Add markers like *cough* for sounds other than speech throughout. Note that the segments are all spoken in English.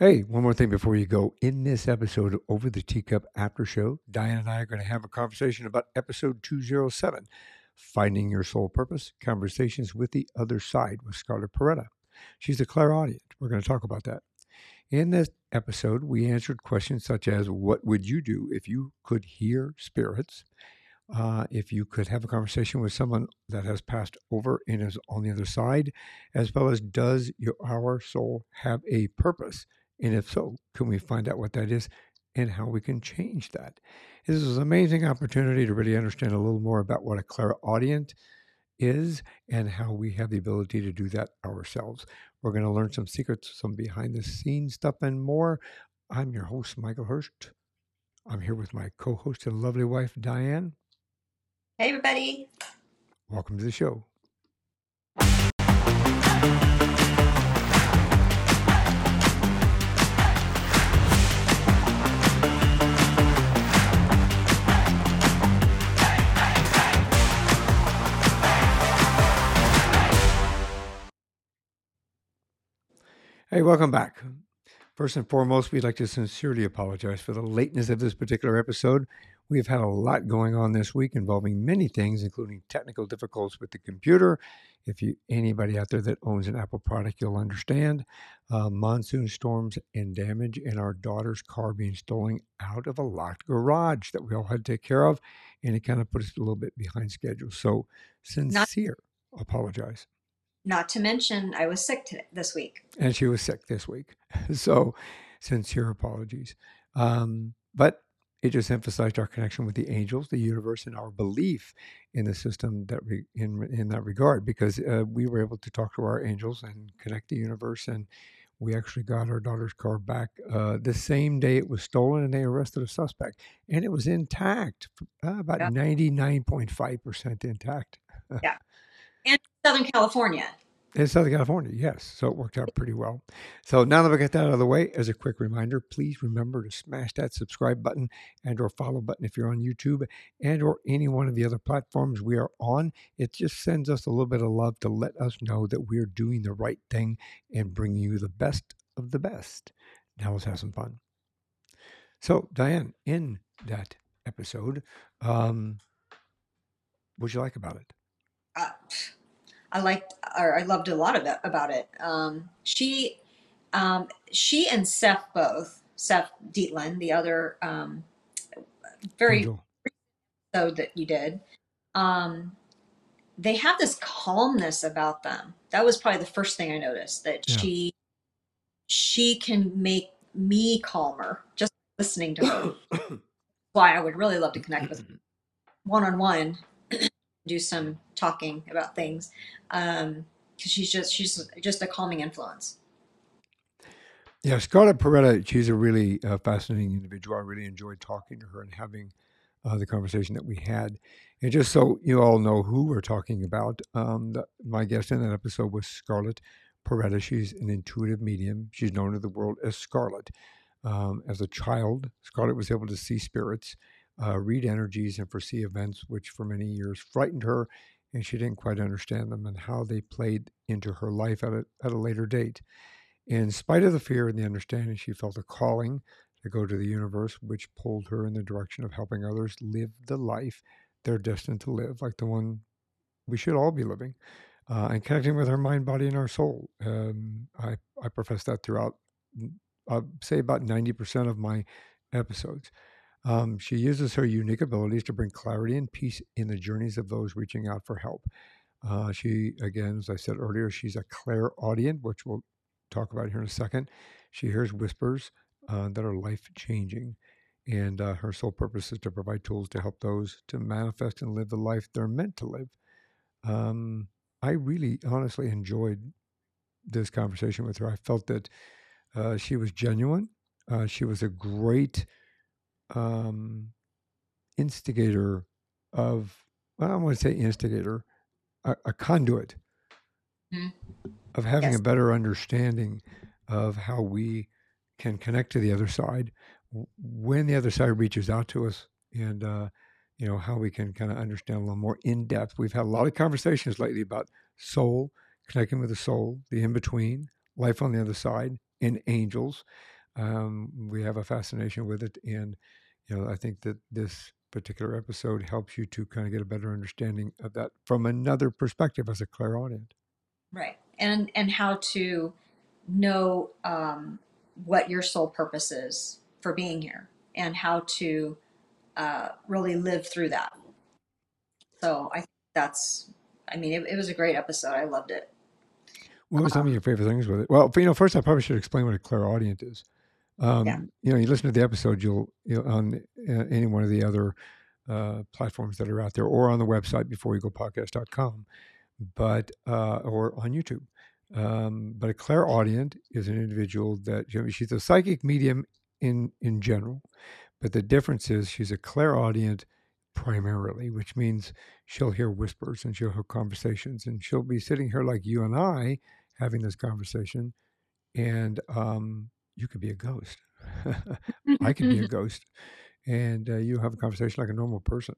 Hey, one more thing before you go. In this episode of Over the Teacup After Show, Diane and I are going to have a conversation about episode 207 Finding Your Soul Purpose Conversations with the Other Side with Scarlett Peretta. She's a clairaudient. We're going to talk about that. In this episode, we answered questions such as What would you do if you could hear spirits? Uh, if you could have a conversation with someone that has passed over and is on the other side, as well as Does your, our soul have a purpose? And if so, can we find out what that is and how we can change that? This is an amazing opportunity to really understand a little more about what a clairaudient is and how we have the ability to do that ourselves. We're going to learn some secrets, some behind the scenes stuff, and more. I'm your host, Michael Hurst. I'm here with my co host and lovely wife, Diane. Hey, everybody. Welcome to the show. Hey, welcome back. First and foremost, we'd like to sincerely apologize for the lateness of this particular episode. We've had a lot going on this week involving many things, including technical difficulties with the computer. If you anybody out there that owns an Apple product, you'll understand. Uh, monsoon storms and damage, and our daughter's car being stolen out of a locked garage that we all had to take care of, and it kind of put us a little bit behind schedule. So, sincere Not- apologize. Not to mention, I was sick today, this week. And she was sick this week. *laughs* so, sincere apologies. Um, but it just emphasized our connection with the angels, the universe, and our belief in the system that we in in that regard. Because uh, we were able to talk to our angels and connect the universe, and we actually got our daughter's car back uh, the same day it was stolen, and they arrested a suspect, and it was intact, uh, about ninety nine point five percent intact. *laughs* yeah, and Southern California. In Southern California, yes. So it worked out pretty well. So now that we get that out of the way, as a quick reminder, please remember to smash that subscribe button and or follow button if you're on YouTube and or any one of the other platforms we are on. It just sends us a little bit of love to let us know that we're doing the right thing and bringing you the best of the best. Now let's have some fun. So, Diane, in that episode, um, what'd you like about it? Uh, I liked or I loved a lot of it about it. Um, she, um, she and Seth both, Seth Dietland, the other um, very episode that you did, um, they have this calmness about them. That was probably the first thing I noticed that yeah. she she can make me calmer just listening to her. *coughs* Why I would really love to connect with one on one do some talking about things because um, she's just she's just a calming influence. Yeah, Scarlett Porretta, she's a really uh, fascinating individual. I really enjoyed talking to her and having uh, the conversation that we had. And just so you all know who we're talking about, um, the, my guest in that episode was Scarlett Porretta. She's an intuitive medium. She's known to the world as Scarlett. Um, as a child, Scarlett was able to see spirits uh, read energies and foresee events which for many years frightened her and she didn't quite understand them and how they played into her life at a, at a later date. In spite of the fear and the understanding, she felt a calling to go to the universe, which pulled her in the direction of helping others live the life they're destined to live, like the one we should all be living, uh, and connecting with our mind, body, and our soul. Um, I, I profess that throughout, I'd uh, say about 90% of my episodes. Um, she uses her unique abilities to bring clarity and peace in the journeys of those reaching out for help. Uh, she, again, as I said earlier, she's a clairaudient, which we'll talk about here in a second. She hears whispers uh, that are life changing. And uh, her sole purpose is to provide tools to help those to manifest and live the life they're meant to live. Um, I really, honestly enjoyed this conversation with her. I felt that uh, she was genuine. Uh, she was a great um, instigator of, well, I don't want to say instigator, a, a conduit mm-hmm. of having yes. a better understanding of how we can connect to the other side when the other side reaches out to us and uh, you know how we can kind of understand a little more in depth we've had a lot of conversations lately about soul connecting with the soul the in between life on the other side and angels. Um, we have a fascination with it, and you know, I think that this particular episode helps you to kind of get a better understanding of that from another perspective as a clairaudient. Right, and and how to know um, what your sole purpose is for being here, and how to uh, really live through that. So I think that's, I mean, it, it was a great episode. I loved it. What were some of your favorite things with it? Well, you know, first I probably should explain what a clairaudient is. Um, Yeah. You know, you listen to the episode, you'll, you know, on uh, any one of the other uh, platforms that are out there, or on the website before you go podcast.com, but uh, or on YouTube. Um, but a clairaudient is an individual that you know, she's a psychic medium in in general, but the difference is she's a clairaudient primarily, which means she'll hear whispers and she'll hear conversations, and she'll be sitting here like you and I having this conversation, and um, you could be a ghost. *laughs* I could be a *laughs* ghost, and uh, you have a conversation like a normal person.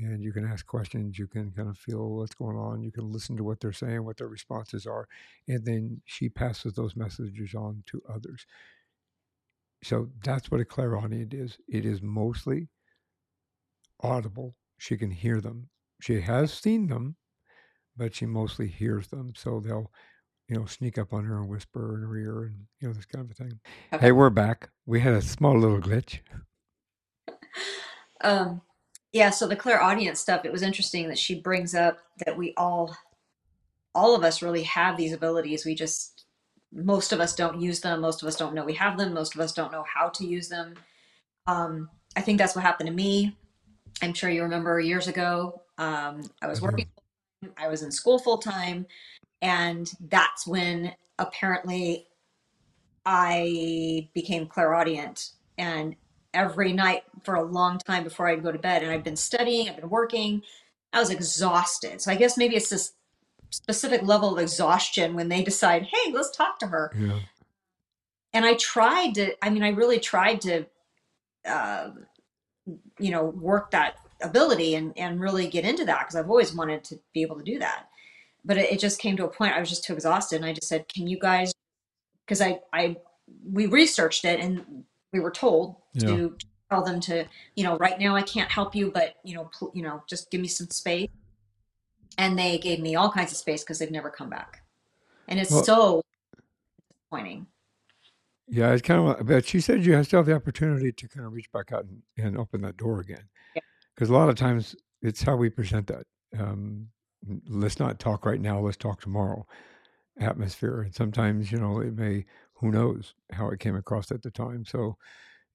And you can ask questions. You can kind of feel what's going on. You can listen to what they're saying, what their responses are, and then she passes those messages on to others. So that's what a clairaudient is. It is mostly audible. She can hear them. She has seen them, but she mostly hears them. So they'll, you know, sneak up on her and whisper in her ear and, you know, this kind of a thing. Okay. Hey, we're back. We had a small little glitch. Um, yeah, so the clairaudience stuff, it was interesting that she brings up that we all, all of us really have these abilities. We just, most of us don't use them. Most of us don't know we have them. Most of us don't know how to use them. Um, I think that's what happened to me. I'm sure you remember years ago. Um, I was working, I was in school full time, and that's when apparently I became clairaudient. And every night for a long time before I'd go to bed, and I've been studying, I've been working, I was exhausted. So I guess maybe it's this specific level of exhaustion when they decide, hey, let's talk to her. Yeah. And I tried to, I mean, I really tried to, uh, you know, work that ability and, and really get into that because I've always wanted to be able to do that. But it, it just came to a point I was just too exhausted. And I just said, can you guys, because I, I, we researched it and we were told Yeah. to tell them to, you know, right now I can't help you, but you know, pl- you know, just give me some space. And they gave me all kinds of space because they've never come back. And it's Well- so disappointing. Yeah, it's kind of, but she said you have still have the opportunity to kind of reach back out and, and open that door again. Yeah. Because a lot of times it's how we present that. Um, let's not talk right now, let's talk tomorrow atmosphere. And sometimes, you know, it may, who knows how it came across at the time. So,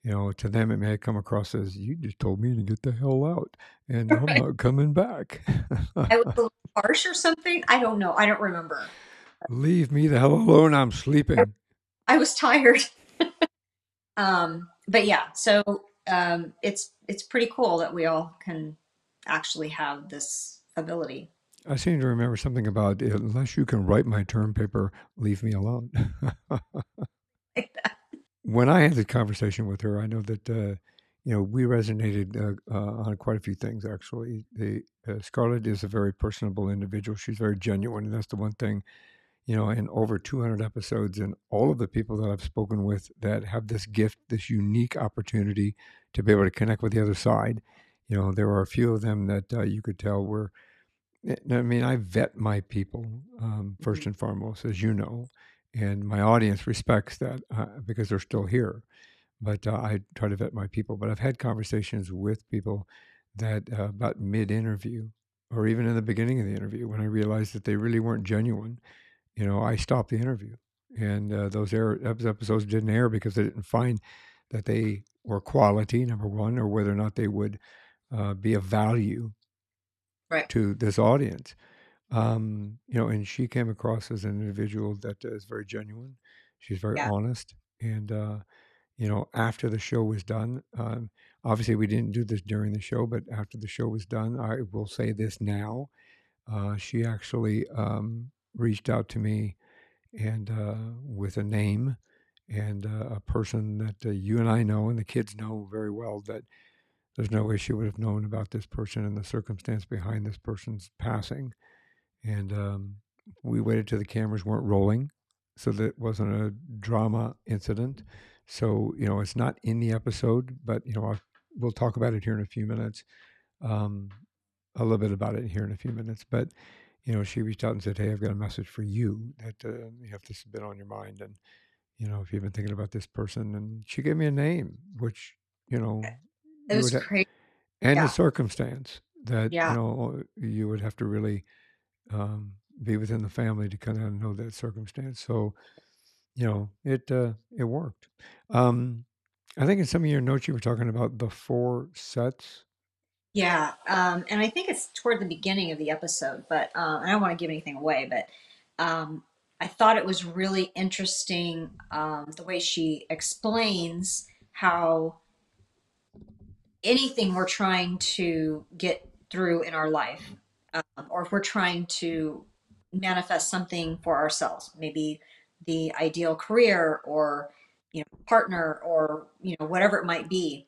you know, to them, it may come across as, you just told me to get the hell out and *laughs* I'm not coming back. I was *laughs* a little harsh or something. I don't know. I don't remember. Leave me the hell alone. I'm sleeping. *laughs* I was tired. um, but yeah, so um, it's it's pretty cool that we all can actually have this ability. I seem to remember something about unless you can write my term paper, leave me alone. *laughs* when I had the conversation with her, I know that uh, you know we resonated uh, uh, on quite a few things. Actually, the uh, Scarlett is a very personable individual. She's very genuine, and that's the one thing. You know, in over 200 episodes, and all of the people that I've spoken with that have this gift, this unique opportunity to be able to connect with the other side. You know, there were a few of them that uh, you could tell were I mean, I vet my people um, first Mhm. and foremost, as you know, and my audience respects that uh, because they're still here. But uh, I try to vet my people. But I've had conversations with people that uh, about mid-interview, or even in the beginning of the interview, when I realized that they really weren't genuine. You know, I stopped the interview, and uh, those air, episodes didn't air because they didn't find that they were quality, number one, or whether or not they would uh, be of value Right. to this audience. Um, you know, and she came across as an individual that is very genuine. She's very Yeah. honest. And, uh, you know, after the show was done, um, obviously we didn't do this during the show, but after the show was done, I will say this now. Uh, she actually um, reached out to me and uh, with a name and uh, a person that uh, you and I know and the kids know very well that there's no way she would have known about this person and the circumstance behind this person's passing. And um, we waited till the cameras weren't rolling so that it wasn't a drama incident. So you know, it's not in the episode, but you know, I'll, we'll talk about it here in a few minutes. Um, a little bit about it here in a few minutes, but you know, she reached out and said, "Hey, I've got a message for you that uh, you have this has been on your mind, and you know, if you've been thinking about this person." And she gave me a name, which you know, It was would ha- crazy. and Yeah. a circumstance that Yeah. you know you would have to really um, be within the family to kind of know that circumstance. So you know, it uh, it worked. Um, I think in some of your notes you were talking about the four sets. Yeah, um, and I think it's toward the beginning of the episode, but um, I don't want to give anything away. But um, I thought it was really interesting um, the way she explains how anything we're trying to get through in our life, um, or if we're trying to manifest something for ourselves, maybe the ideal career or you know partner or you know whatever it might be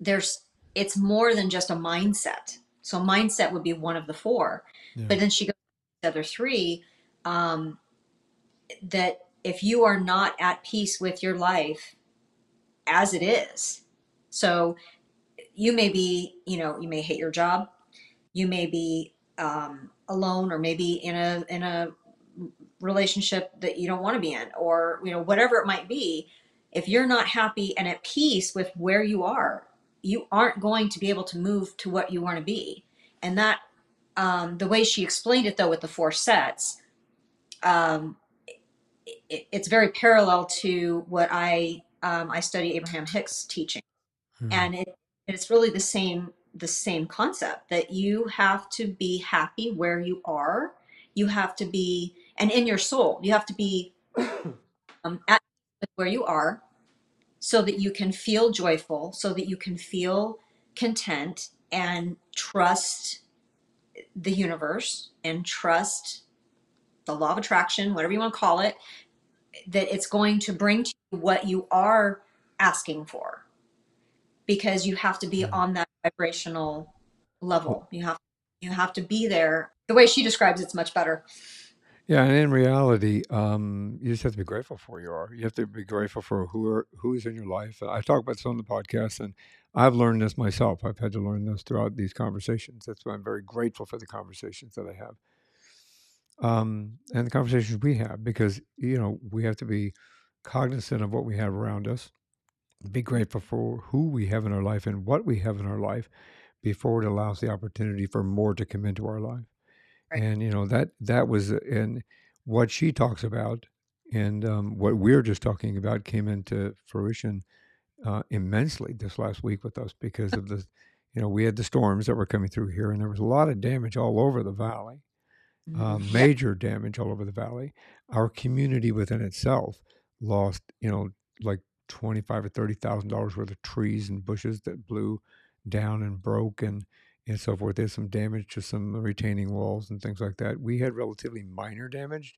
there's it's more than just a mindset. So mindset would be one of the four, Yeah. but then she goes to the other three. Um, that if you are not at peace with your life as it is, so you may be, you know, you may hate your job, you may be um, alone, or maybe in a in a relationship that you don't want to be in, or you know, whatever it might be. If you're not happy and at peace with where you are, you aren't going to be able to move to what you want to be. And that, um, the way she explained it though, with the four sets, um, it, it's very parallel to what I um, I study Abraham Hicks teaching, Mhm. and it it's really the same the same concept that you have to be happy where you are. You have to be, and in your soul, you have to be *coughs* um, at where you are, so that you can feel joyful, so that you can feel content and trust the universe and trust the law of attraction, whatever you want to call it, that it's going to bring to you what you are asking for because you have to be on that vibrational level. You have you have to be there. The way she describes it's much better. Yeah, and in reality, um, you just have to be grateful for who you are. You have to be grateful for who are who is in your life. I talk about this on the podcast, and I've learned this myself. I've had to learn this throughout these conversations. That's why I'm very grateful for the conversations that I have, um, and the conversations we have, because you know we have to be cognizant of what we have around us, be grateful for who we have in our life and what we have in our life, before it allows the opportunity for more to come into our life. Right. and you know that that was and what she talks about and um, what we're just talking about came into fruition uh, immensely this last week with us because *laughs* of the you know we had the storms that were coming through here and there was a lot of damage all over the valley uh, major damage all over the valley. Our community within itself lost you know like 25 or 30 thousand dollars worth of trees and bushes that blew down and broke and and so forth. There's some damage to some retaining walls and things like that. We had relatively minor damage,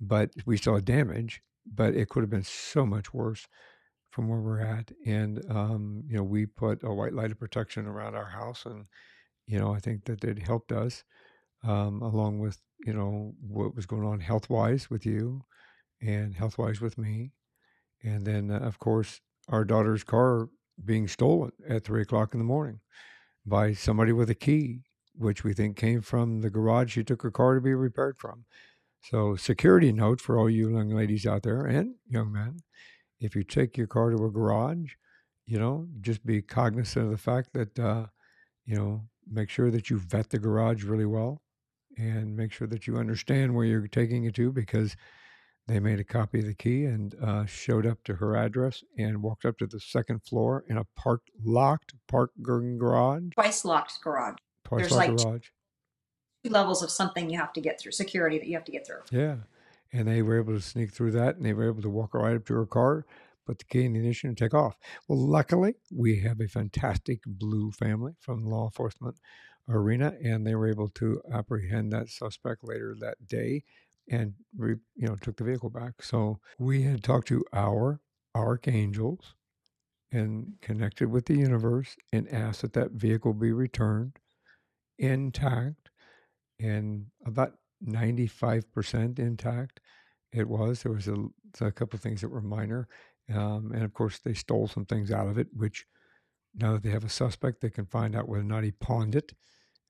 but we still had damage, but it could have been so much worse from where we're at. And, um, you know, we put a white light of protection around our house. And, you know, I think that it helped us, um, along with, you know, what was going on health wise with you and health wise with me. And then, uh, of course, our daughter's car being stolen at three o'clock in the morning by somebody with a key, which we think came from the garage she took her car to be repaired from. So, security note for all you young ladies out there and young men if you take your car to a garage, you know, just be cognizant of the fact that, uh, you know, make sure that you vet the garage really well and make sure that you understand where you're taking it to because they made a copy of the key and uh, showed up to her address and walked up to the second floor in a parked, locked park garage, Twice locked garage. twice There's locked like- garage. Two levels of something you have to get through, security that you have to get through. Yeah. And they were able to sneak through that and they were able to walk right up to her car, put the key in the ignition, and take off. Well, luckily, we have a fantastic blue family from the law enforcement arena, and they were able to apprehend that suspect later that day and re, you know took the vehicle back. So we had talked to our archangels and connected with the universe and asked that that vehicle be returned intact and about 95% intact it was. There was a, a couple of things that were minor, um, and of course they stole some things out of it. Which now that they have a suspect, they can find out whether or not he pawned it.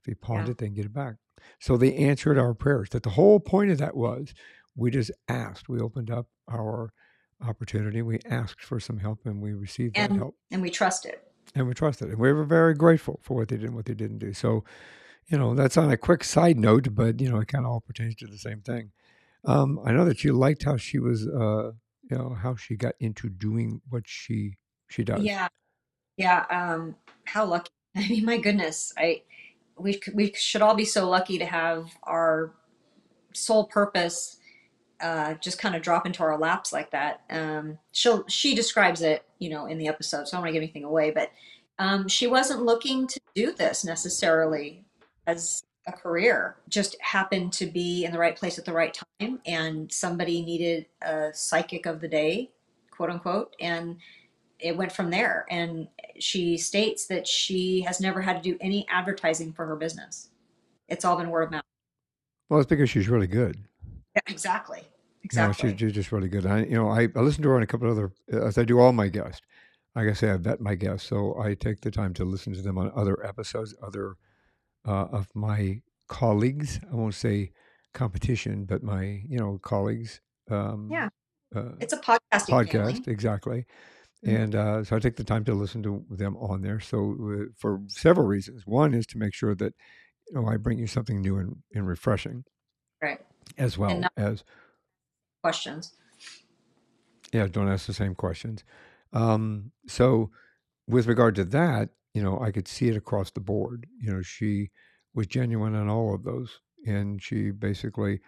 If he pawned Yeah. it, they can get it back. So they answered our prayers. That the whole point of that was, we just asked. We opened up our opportunity. We asked for some help, and we received that help, and we trusted. and we trusted. And we were very grateful for what they did and what they didn't do. So, you know, that's on a quick side note, but you know, it kind of all pertains to the same thing. Um, I know that you liked how she was, uh, you know, how she got into doing what she she does. Yeah, yeah. Um, how lucky. *laughs* I mean, my goodness. I we we should all be so lucky to have our sole purpose uh, just kind of drop into our laps like that. Um, she'll she describes it, you know, in the episode, so I don't want to give anything away, but um, she wasn't looking to do this necessarily as a career. Just happened to be in the right place at the right time, and somebody needed a psychic of the day, quote unquote, and it went from there. And she states that she has never had to do any advertising for her business. It's all been word of mouth. Well, it's because she's really good. Yeah, exactly. You know, she's, Exactly. she's just really good. I, you know, I, I listen to her on a couple of other, as I do all my guests. Like I say, I vet my guests, so I take the time to listen to them on other episodes, other uh, of my colleagues. I won't say competition, but my, you know, colleagues. Um, Yeah. uh, It's a podcasting family. podcast exactly Mhm. And uh, so i take the time to listen to them on there. So uh, for several reasons. One is to make sure that you know i bring you something new and, and refreshing Right. as well as questions. yeah don't ask the same questions. Um, so with regard to that you know i could see it across the board. You know she was genuine on all of those and she basically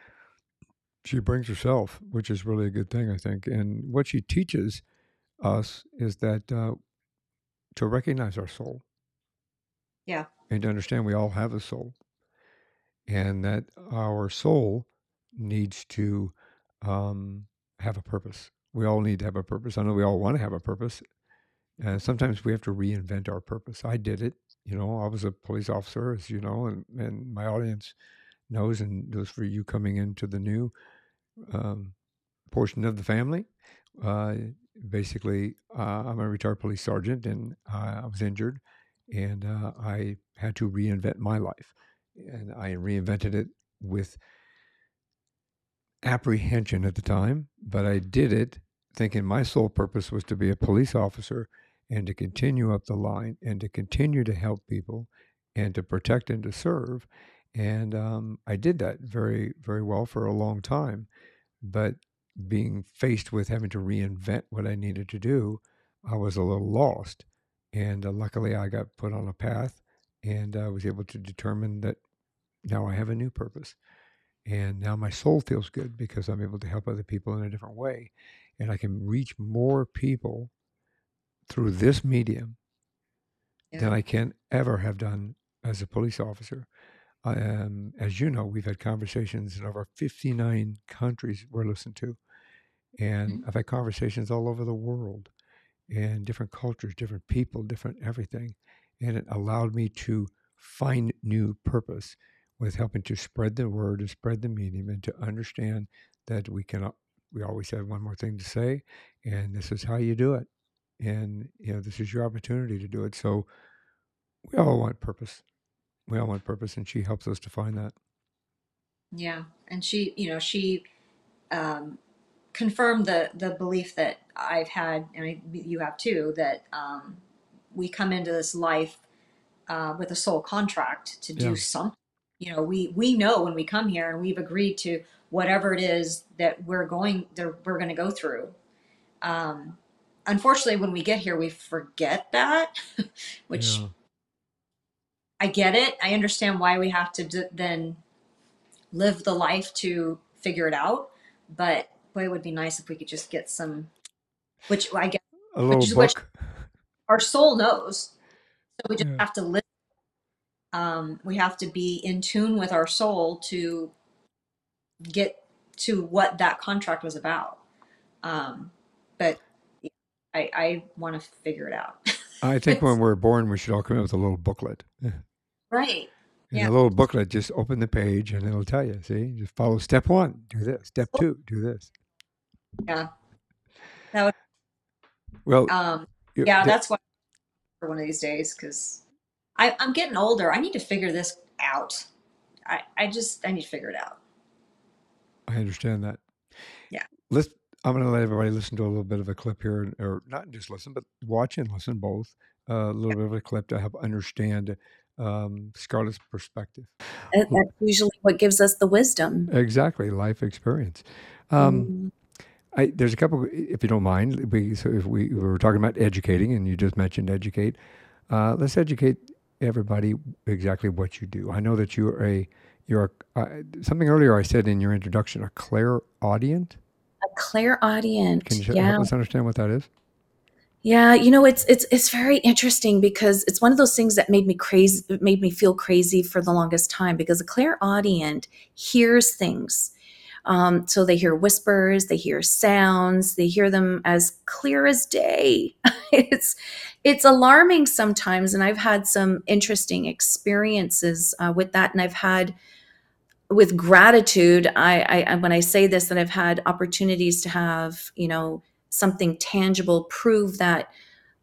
she brings herself which is really a good thing i think. And what she teaches us is that uh, to recognize our soul Yeah. and to understand we all have a soul and that our soul needs to um, have a purpose. We all need to have a purpose. I know we all want to have a purpose. And sometimes we have to reinvent our purpose. I did it. You know, I was a police officer, as you know, and, and my audience knows, and those for you coming into the new um, portion of the family. Uh, basically, uh, I'm a retired police sergeant, and uh, I was injured, and uh, I had to reinvent my life, and I reinvented it with apprehension at the time, but I did it thinking my sole purpose was to be a police officer and to continue up the line and to continue to help people and to protect and to serve. And um, I did that very, very well for a long time. But being faced with having to reinvent what I needed to do, I was a little lost. And uh, luckily, I got put on a path and I was able to determine that now I have a new purpose. And now my soul feels good because I'm able to help other people in a different way. And I can reach more people through this medium than I can ever have done as a police officer. Am, as you know, we've had conversations in over 59 countries we're listened to. And Mhm. I've had conversations all over the world and different cultures, different people, different everything. And it allowed me to find new purpose with helping to spread the word and spread the medium and to understand that we cannot, we always have one more thing to say, and this is how you do it. And, you know, this is your opportunity to do it. So we all want purpose. We all want purpose, and she helps us to find that. Yeah. And she, you know, she um, confirmed the the belief that I've had, and I, you have too, that um, we come into this life uh, with a soul contract to do Yeah. something. You know, we we know when we come here, and we've agreed to whatever it is that we're going that we're going to go through. Um, unfortunately, when we get here, we forget that, *laughs* which Yeah. I get it. I understand why we have to d- then live the life to figure it out. But boy, it would be nice if we could just get some, which I guess A little what- book. our soul knows. So we just Yeah. have to live. Um, we have to be in tune with our soul to get to what that contract was about. Um, but I, I want to figure it out. I think *laughs* when we're born, we should all come up with a little booklet. *laughs* And right. Yeah. a little booklet, just open the page and it'll tell you. See, just follow step one, do this. Step two, do this. Yeah. That would, Well, um, yeah, that's what for one of these days because I'm getting older. I need to figure this out. I, I just, I need to figure it out. I understand that. Yeah. Let's. I'm going to let everybody listen to a little bit of a clip here, or not just listen, but watch and listen both. Uh, a little bit of a clip to help understand um, Scarlett's perspective. And that's usually what gives us the wisdom. Exactly, life experience. Um, Mm. I, there's a couple, if you don't mind, we, so if we, we were talking about educating, and you just mentioned educate. Uh, let's educate everybody exactly what you do. I know that you're a you're a, uh, something earlier I said in your introduction, a clairaudient. A clairaudient. Can you yeah. help us understand what that is? Yeah, you know, it's it's it's very interesting because it's one of those things that made me crazy, made me feel crazy for the longest time because a clairaudient hears things. Um, so they hear whispers, they hear sounds, they hear them as clear as day. *laughs* it's it's alarming sometimes, and I've had some interesting experiences uh, with that, and I've had with gratitude. I I- when I say this, that I've had opportunities to have you know something tangible prove that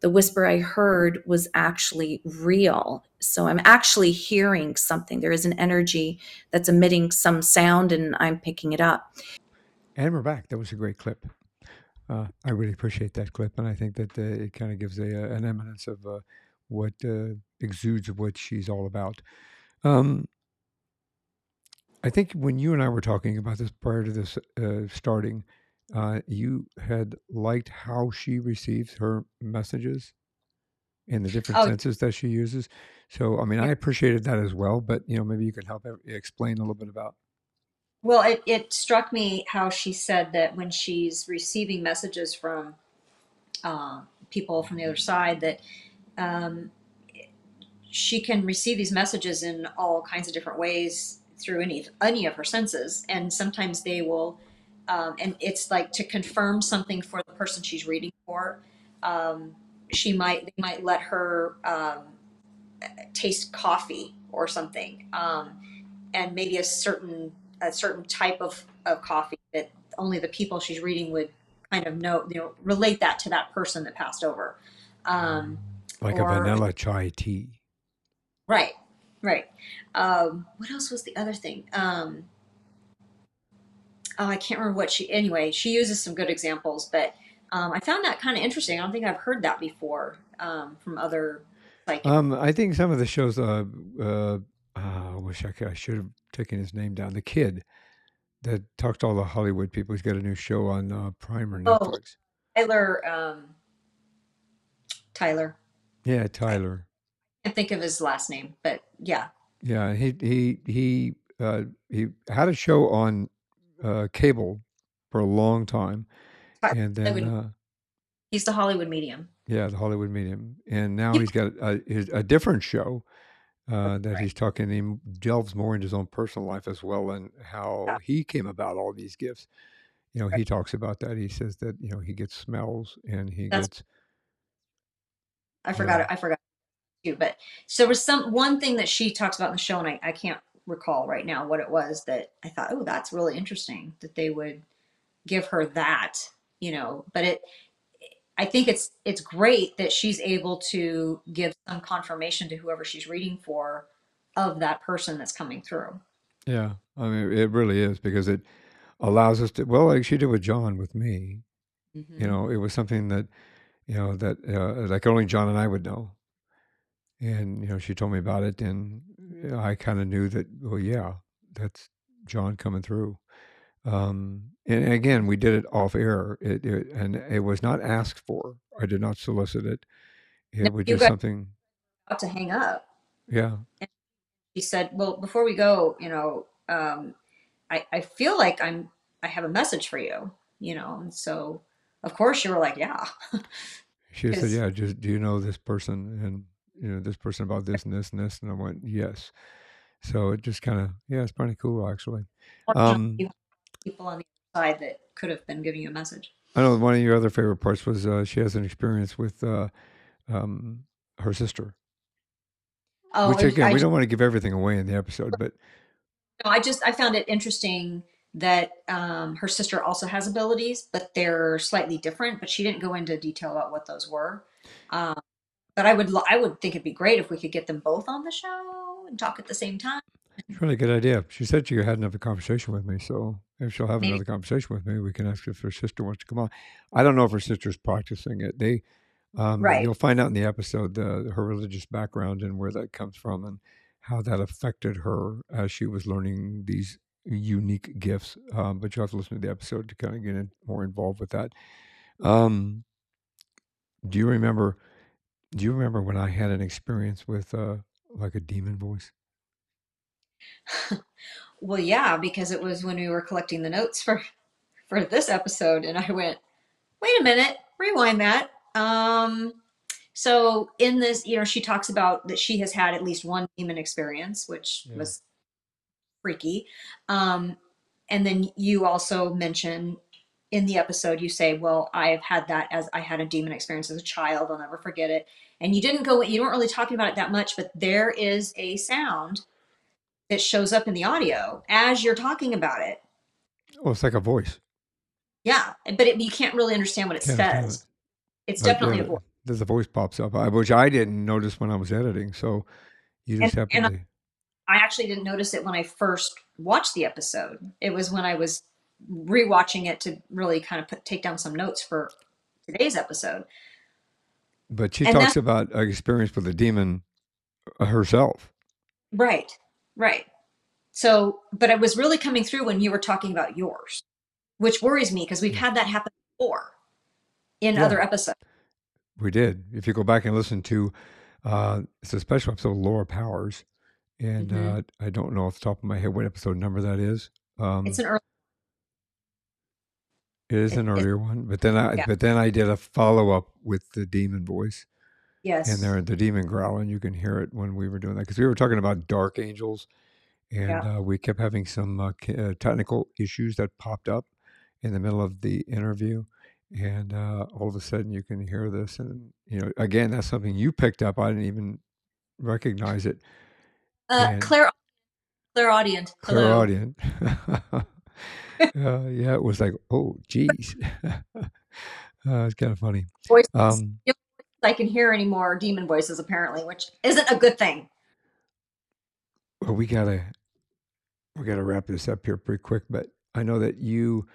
the whisper I heard was actually real. So I'm actually hearing something. There is an energy that's emitting some sound and I'm picking it up. And we're back. That was a great clip. Uh, I really appreciate that clip, and I think that uh, it kind of gives a, uh, an eminence of uh, what uh, exudes of what she's all about. Um, I think when you and I were talking about this prior to this uh, starting, uh, you had liked how she receives her messages and the different Oh. senses that she uses. So, I mean, I appreciated that as well. But you know, maybe you could help explain a little bit about. Well, it, it struck me how she said that when she's receiving messages from uh, people from the other side, that um, she can receive these messages in all kinds of different ways through any any of her senses, and sometimes they will, um, and it's like to confirm something for the person she's reading for. Um, she might they might let her um, taste coffee or something, um, and maybe a certain a certain type of, of coffee that only the people she's reading would kind of know, you know, relate that to that person that passed over. Um, Like Or- a vanilla chai tea. right, right. Um, what else was the other thing? Oh, I can't remember what she. Anyway, she uses some good examples, but um, I found that kind of interesting. I don't think I've heard that before um, from other like. Um, I think some of the shows. Uh, uh, I wish I could. I should have taken his name down. The kid that talks to all the Hollywood people. He's got a new show on uh, Prime or Oh. Tyler, um, Tyler. Yeah, Tyler. I can't think of his last name, but yeah. Yeah, he he he uh, he had a show on uh, cable for a long time, and then Hollywood- uh, He's the Hollywood medium. yeah, the Hollywood Medium, and now he's got a, his, a different show uh, that he's talking. He delves more into his own personal life as well, and how Yeah. he came about all these gifts. You know, he talks about that. He says that you know he gets smells and he That's- gets I forgot Yeah. I forgot too. But so there was some one thing that she talks about in the show, and I, I can't recall right now what it was that I thought, oh, that's really interesting that they would give her that, you know. But it, I think it's it's great that she's able to give some confirmation to whoever she's reading for of that person that's coming through. yeah. I mean, it really is because it allows us to well, like she did with John with me. Mhm. you know it was something that you know that uh, like only john and i would know and you know she told me about it and i kind of knew that well yeah that's john coming through um and again we did it off air it, it and it was not asked for i did not solicit it it No, was just something About to hang up. yeah she said, "Well, before we go, you know, um, I I feel like I'm I have a message for you, you know." And so, of course, you were like, "Yeah." she *laughs* said yeah just do you know this person and you know this person about this and this and this and i went yes so it just kind of yeah it's pretty cool actually Um, people on the side that could have been giving you a message. I know one of your other favorite parts was uh, she has an experience with uh, um, her sister, Oh, which again I, we don't want to give everything away in the episode, but no, I just I found it interesting that um, her sister also has abilities, but they're slightly different. But she didn't go into detail about what those were. Um, but I would, I would think it'd be great if we could get them both on the show and talk at the same time. It's a really good idea. She said she had another conversation with me, so if she'll have Maybe another conversation with me, we can ask if her sister wants to come on. I don't know if her sister's practicing it. They, um, right. you'll find out in the episode the, her religious background and where that comes from and how that affected her as she was learning these unique gifts. Um, but you have to listen to the episode to kind of get in, more involved with that. Um, do you remember? Do you remember when I had an experience with uh, like a demon voice? *laughs* Well, yeah, because it was when we were collecting the notes for for this episode, and I went, wait a minute, rewind that. Um, so in this, you know, she talks about that she has had at least one demon experience, which Yeah. was freaky. Um, and then you also mention in the episode, you say, well, I have had that as I had a demon experience as a child. I'll never forget it. And you didn't go, you weren't really talking about it that much, but there is a sound that shows up in the audio as you're talking about it. Oh, it's like a voice. Yeah, but it, you can't really understand what it Can't understand it. says. It's definitely a voice. there's a voice pops up, which I didn't notice when I was editing. So you And just happened and to. I actually didn't notice it when I first watched the episode. It was when I was rewatching it to really kind of put take down some notes for today's episode. But she And talks that about experience with a demon uh, herself. right, right. So, but it was really coming through when you were talking about yours, which worries me because we've Mm. had that happen before in Yeah, other episodes. we did. If you go back and listen to, uh, it's a special episode, Laura Powers, and hmm uh, I don't know off the top of my head what episode number that is. Um, It's an early. It is an earlier one, but then I yeah. but then I did a follow up with the demon voice, Yes, and there the demon growl, and you can hear it when we were doing that because we were talking about dark angels and Yeah. uh, we kept having some uh, uh, technical issues that popped up in the middle of the interview and uh, all of a sudden you can hear this and you know again that's something you picked up i didn't even recognize it Uh, and Claire, Claire Audient. Hello. clairaudient *laughs* uh, yeah it was like oh geez *laughs* uh, it's kind of funny Voices. um, The only voices I can hear anymore demon voices, apparently, which isn't a good thing. well we gotta we gotta wrap this up here pretty quick but i know that you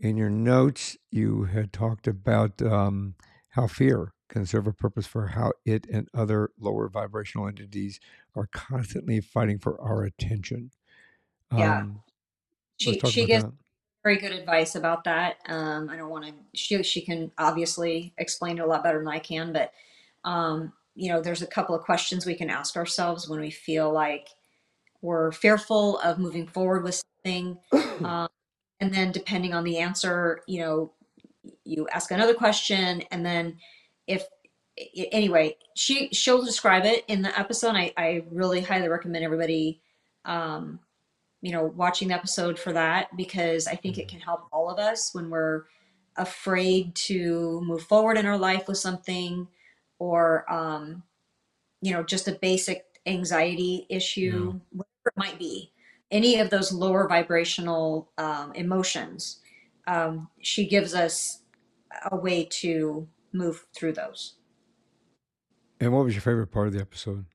in your notes you had talked about um, how fear can serve a purpose for how it and other lower vibrational entities are constantly fighting for our attention Yeah. um, She she gives that very good advice about that. Um, I don't want to. She she can obviously explain it a lot better than I can, but um, you know, there's a couple of questions we can ask ourselves when we feel like we're fearful of moving forward with something, *coughs* um, and then depending on the answer, you know, you ask another question, and then if anyway, she she'll describe it in the episode. I I really highly recommend everybody. Um, you know, watching the episode for that because I think it Mhm. can help all of us when we're afraid to move forward in our life with something or, um, you know, just a basic anxiety yeah issue, whatever it might be, any of those lower vibrational um, emotions. Um, she gives us a way to move through those. and what was your favorite part of the episode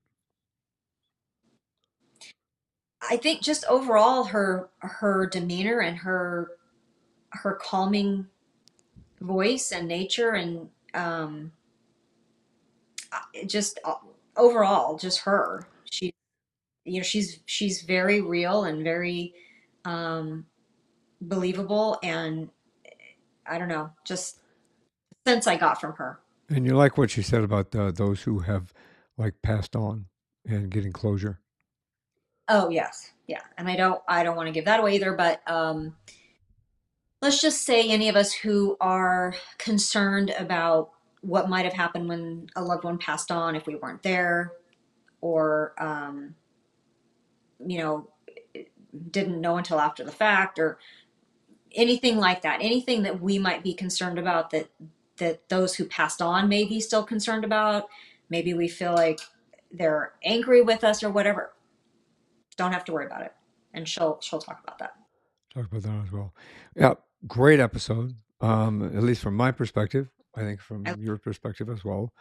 I think just overall her her demeanor and her her calming voice and nature and um just uh, overall just her. She you know she's she's very real and very um believable and i don't know just sense i got from her. And you like what she said about uh, those who have like passed on and getting closure oh yes. Yeah. And i don't i don't want to give that away either but um let's just say any of us who are concerned about what might have happened when a loved one passed on if we weren't there or um you know didn't know until after the fact or anything like that anything that we might be concerned about that that those who passed on may be still concerned about maybe we feel like they're angry with us or whatever don't have to worry about it and she'll she'll talk about that talk about that as well. Yeah, great episode. Um, at least from my perspective, I think from I- your perspective as well.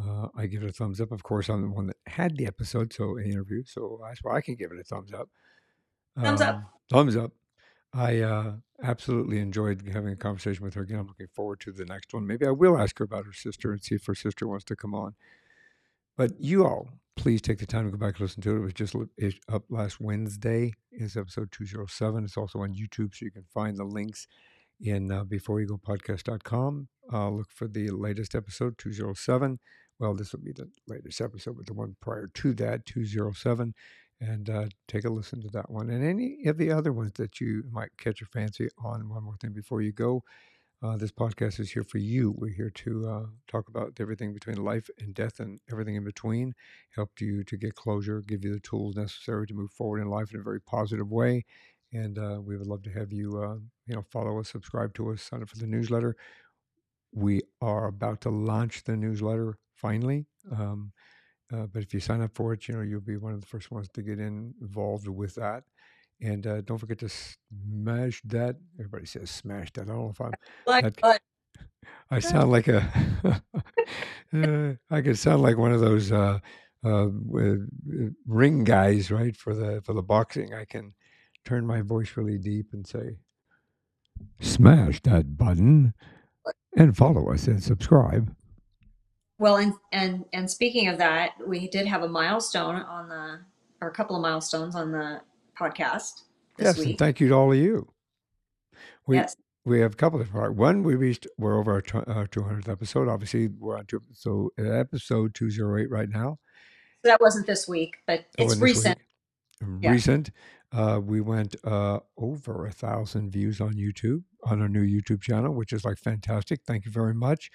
Uh, I give it a thumbs up. Of course, I'm the one that had the episode, so an interview, so that's why I can give it a thumbs up. Thumbs up. Um, Thumbs up. I uh, absolutely enjoyed having a conversation with her again. I'm looking forward to the next one. Maybe I will ask her about her sister and see if her sister wants to come on. But you all, please take the time to go back and listen to it. It was just up last Wednesday. Is episode 207. It's also on YouTube, so you can find the links in uh, beforeyougopodcast.com. Uh, look for the latest episode, 207. Well, this will be the latest episode, but the one prior to that, 207. And uh, take a listen to that one and any of the other ones that you might catch your fancy on. One more thing before you go. Uh, this podcast is here for you. We're here to uh, talk about everything between life and death and everything in between, help you to get closure, give you the tools necessary to move forward in life in a very positive way. And uh, we would love to have you, uh, you know, follow us, subscribe to us, sign up for the newsletter. We are about to launch the newsletter finally. Um, uh, but if you sign up for it, you know you'll be one of the first ones to get in, involved with that. And uh, don't forget to smash that. Everybody says smash that. *laughs* I don't know if I'm. Like, but I sound like a. *laughs* *laughs* uh, I could sound like one of those uh, uh, uh, ring guys, right? For the for the boxing, I can turn my voice really deep and say, "Smash that button and follow us and subscribe." well, and and and speaking of that, we did have a milestone on the, or a couple of milestones on the podcast this yes, and thank you to all of you. We yes, we have a couple of products. One, we reached we're over our, tw- our 200th episode. Obviously, we're on to so uh, episode 208 right now. so that wasn't this week, but Oh, it's this recent. Yeah. Recent. Uh, we went uh, over a thousand views on YouTube on our new YouTube channel, which is like fantastic. Thank you very much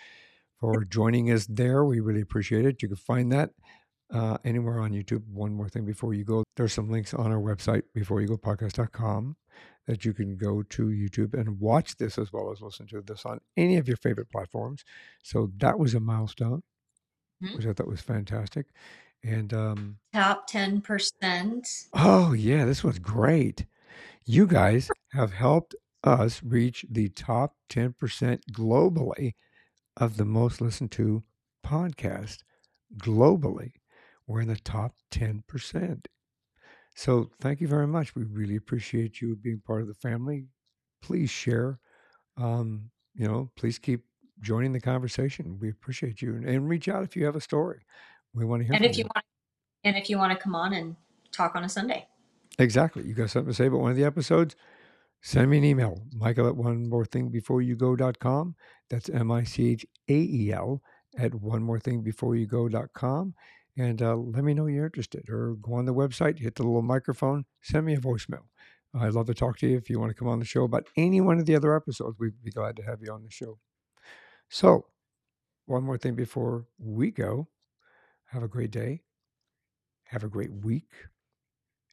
for joining us there. We really appreciate it. You can find that uh, anywhere on YouTube. One more thing before you go, there's some links on our website before you go podcast.com that you can go to YouTube and watch this as well as listen to this on any of your favorite platforms. So that was a milestone, Mhm. which I thought was fantastic. And um, Top ten percent. Oh, yeah, this was great. You guys have helped us reach the top 10% globally of the most listened to podcast globally. We're in the top 10%. So thank you very much. We really appreciate you being part of the family. Please share. Um, you know, please keep joining the conversation. We appreciate you and, and reach out if you have a story. We want to hear And from if you want, and if you want to come on and talk on a Sunday, Exactly. You got something to say about one of the episodes? Send me an email, Michael at one more thing before you go.com. That's M I C H A E L at one more thing before you go.com. And uh, let me know you're interested or go on the website, hit the little microphone, send me a voicemail. I'd love to talk to you if you want to come on the show about any one of the other episodes. We'd be glad to have you on the show. So, one more thing before we go. Have a great day. Have a great week.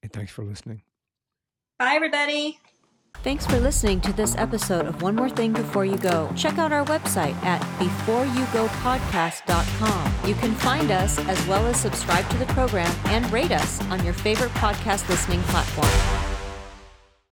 And thanks for listening. bye everybody. Thanks for listening to this episode of One More Thing Before You Go. Check out our website at beforeyougopodcast.com. You can find us as well as subscribe to the program and rate us on your favorite podcast listening platform.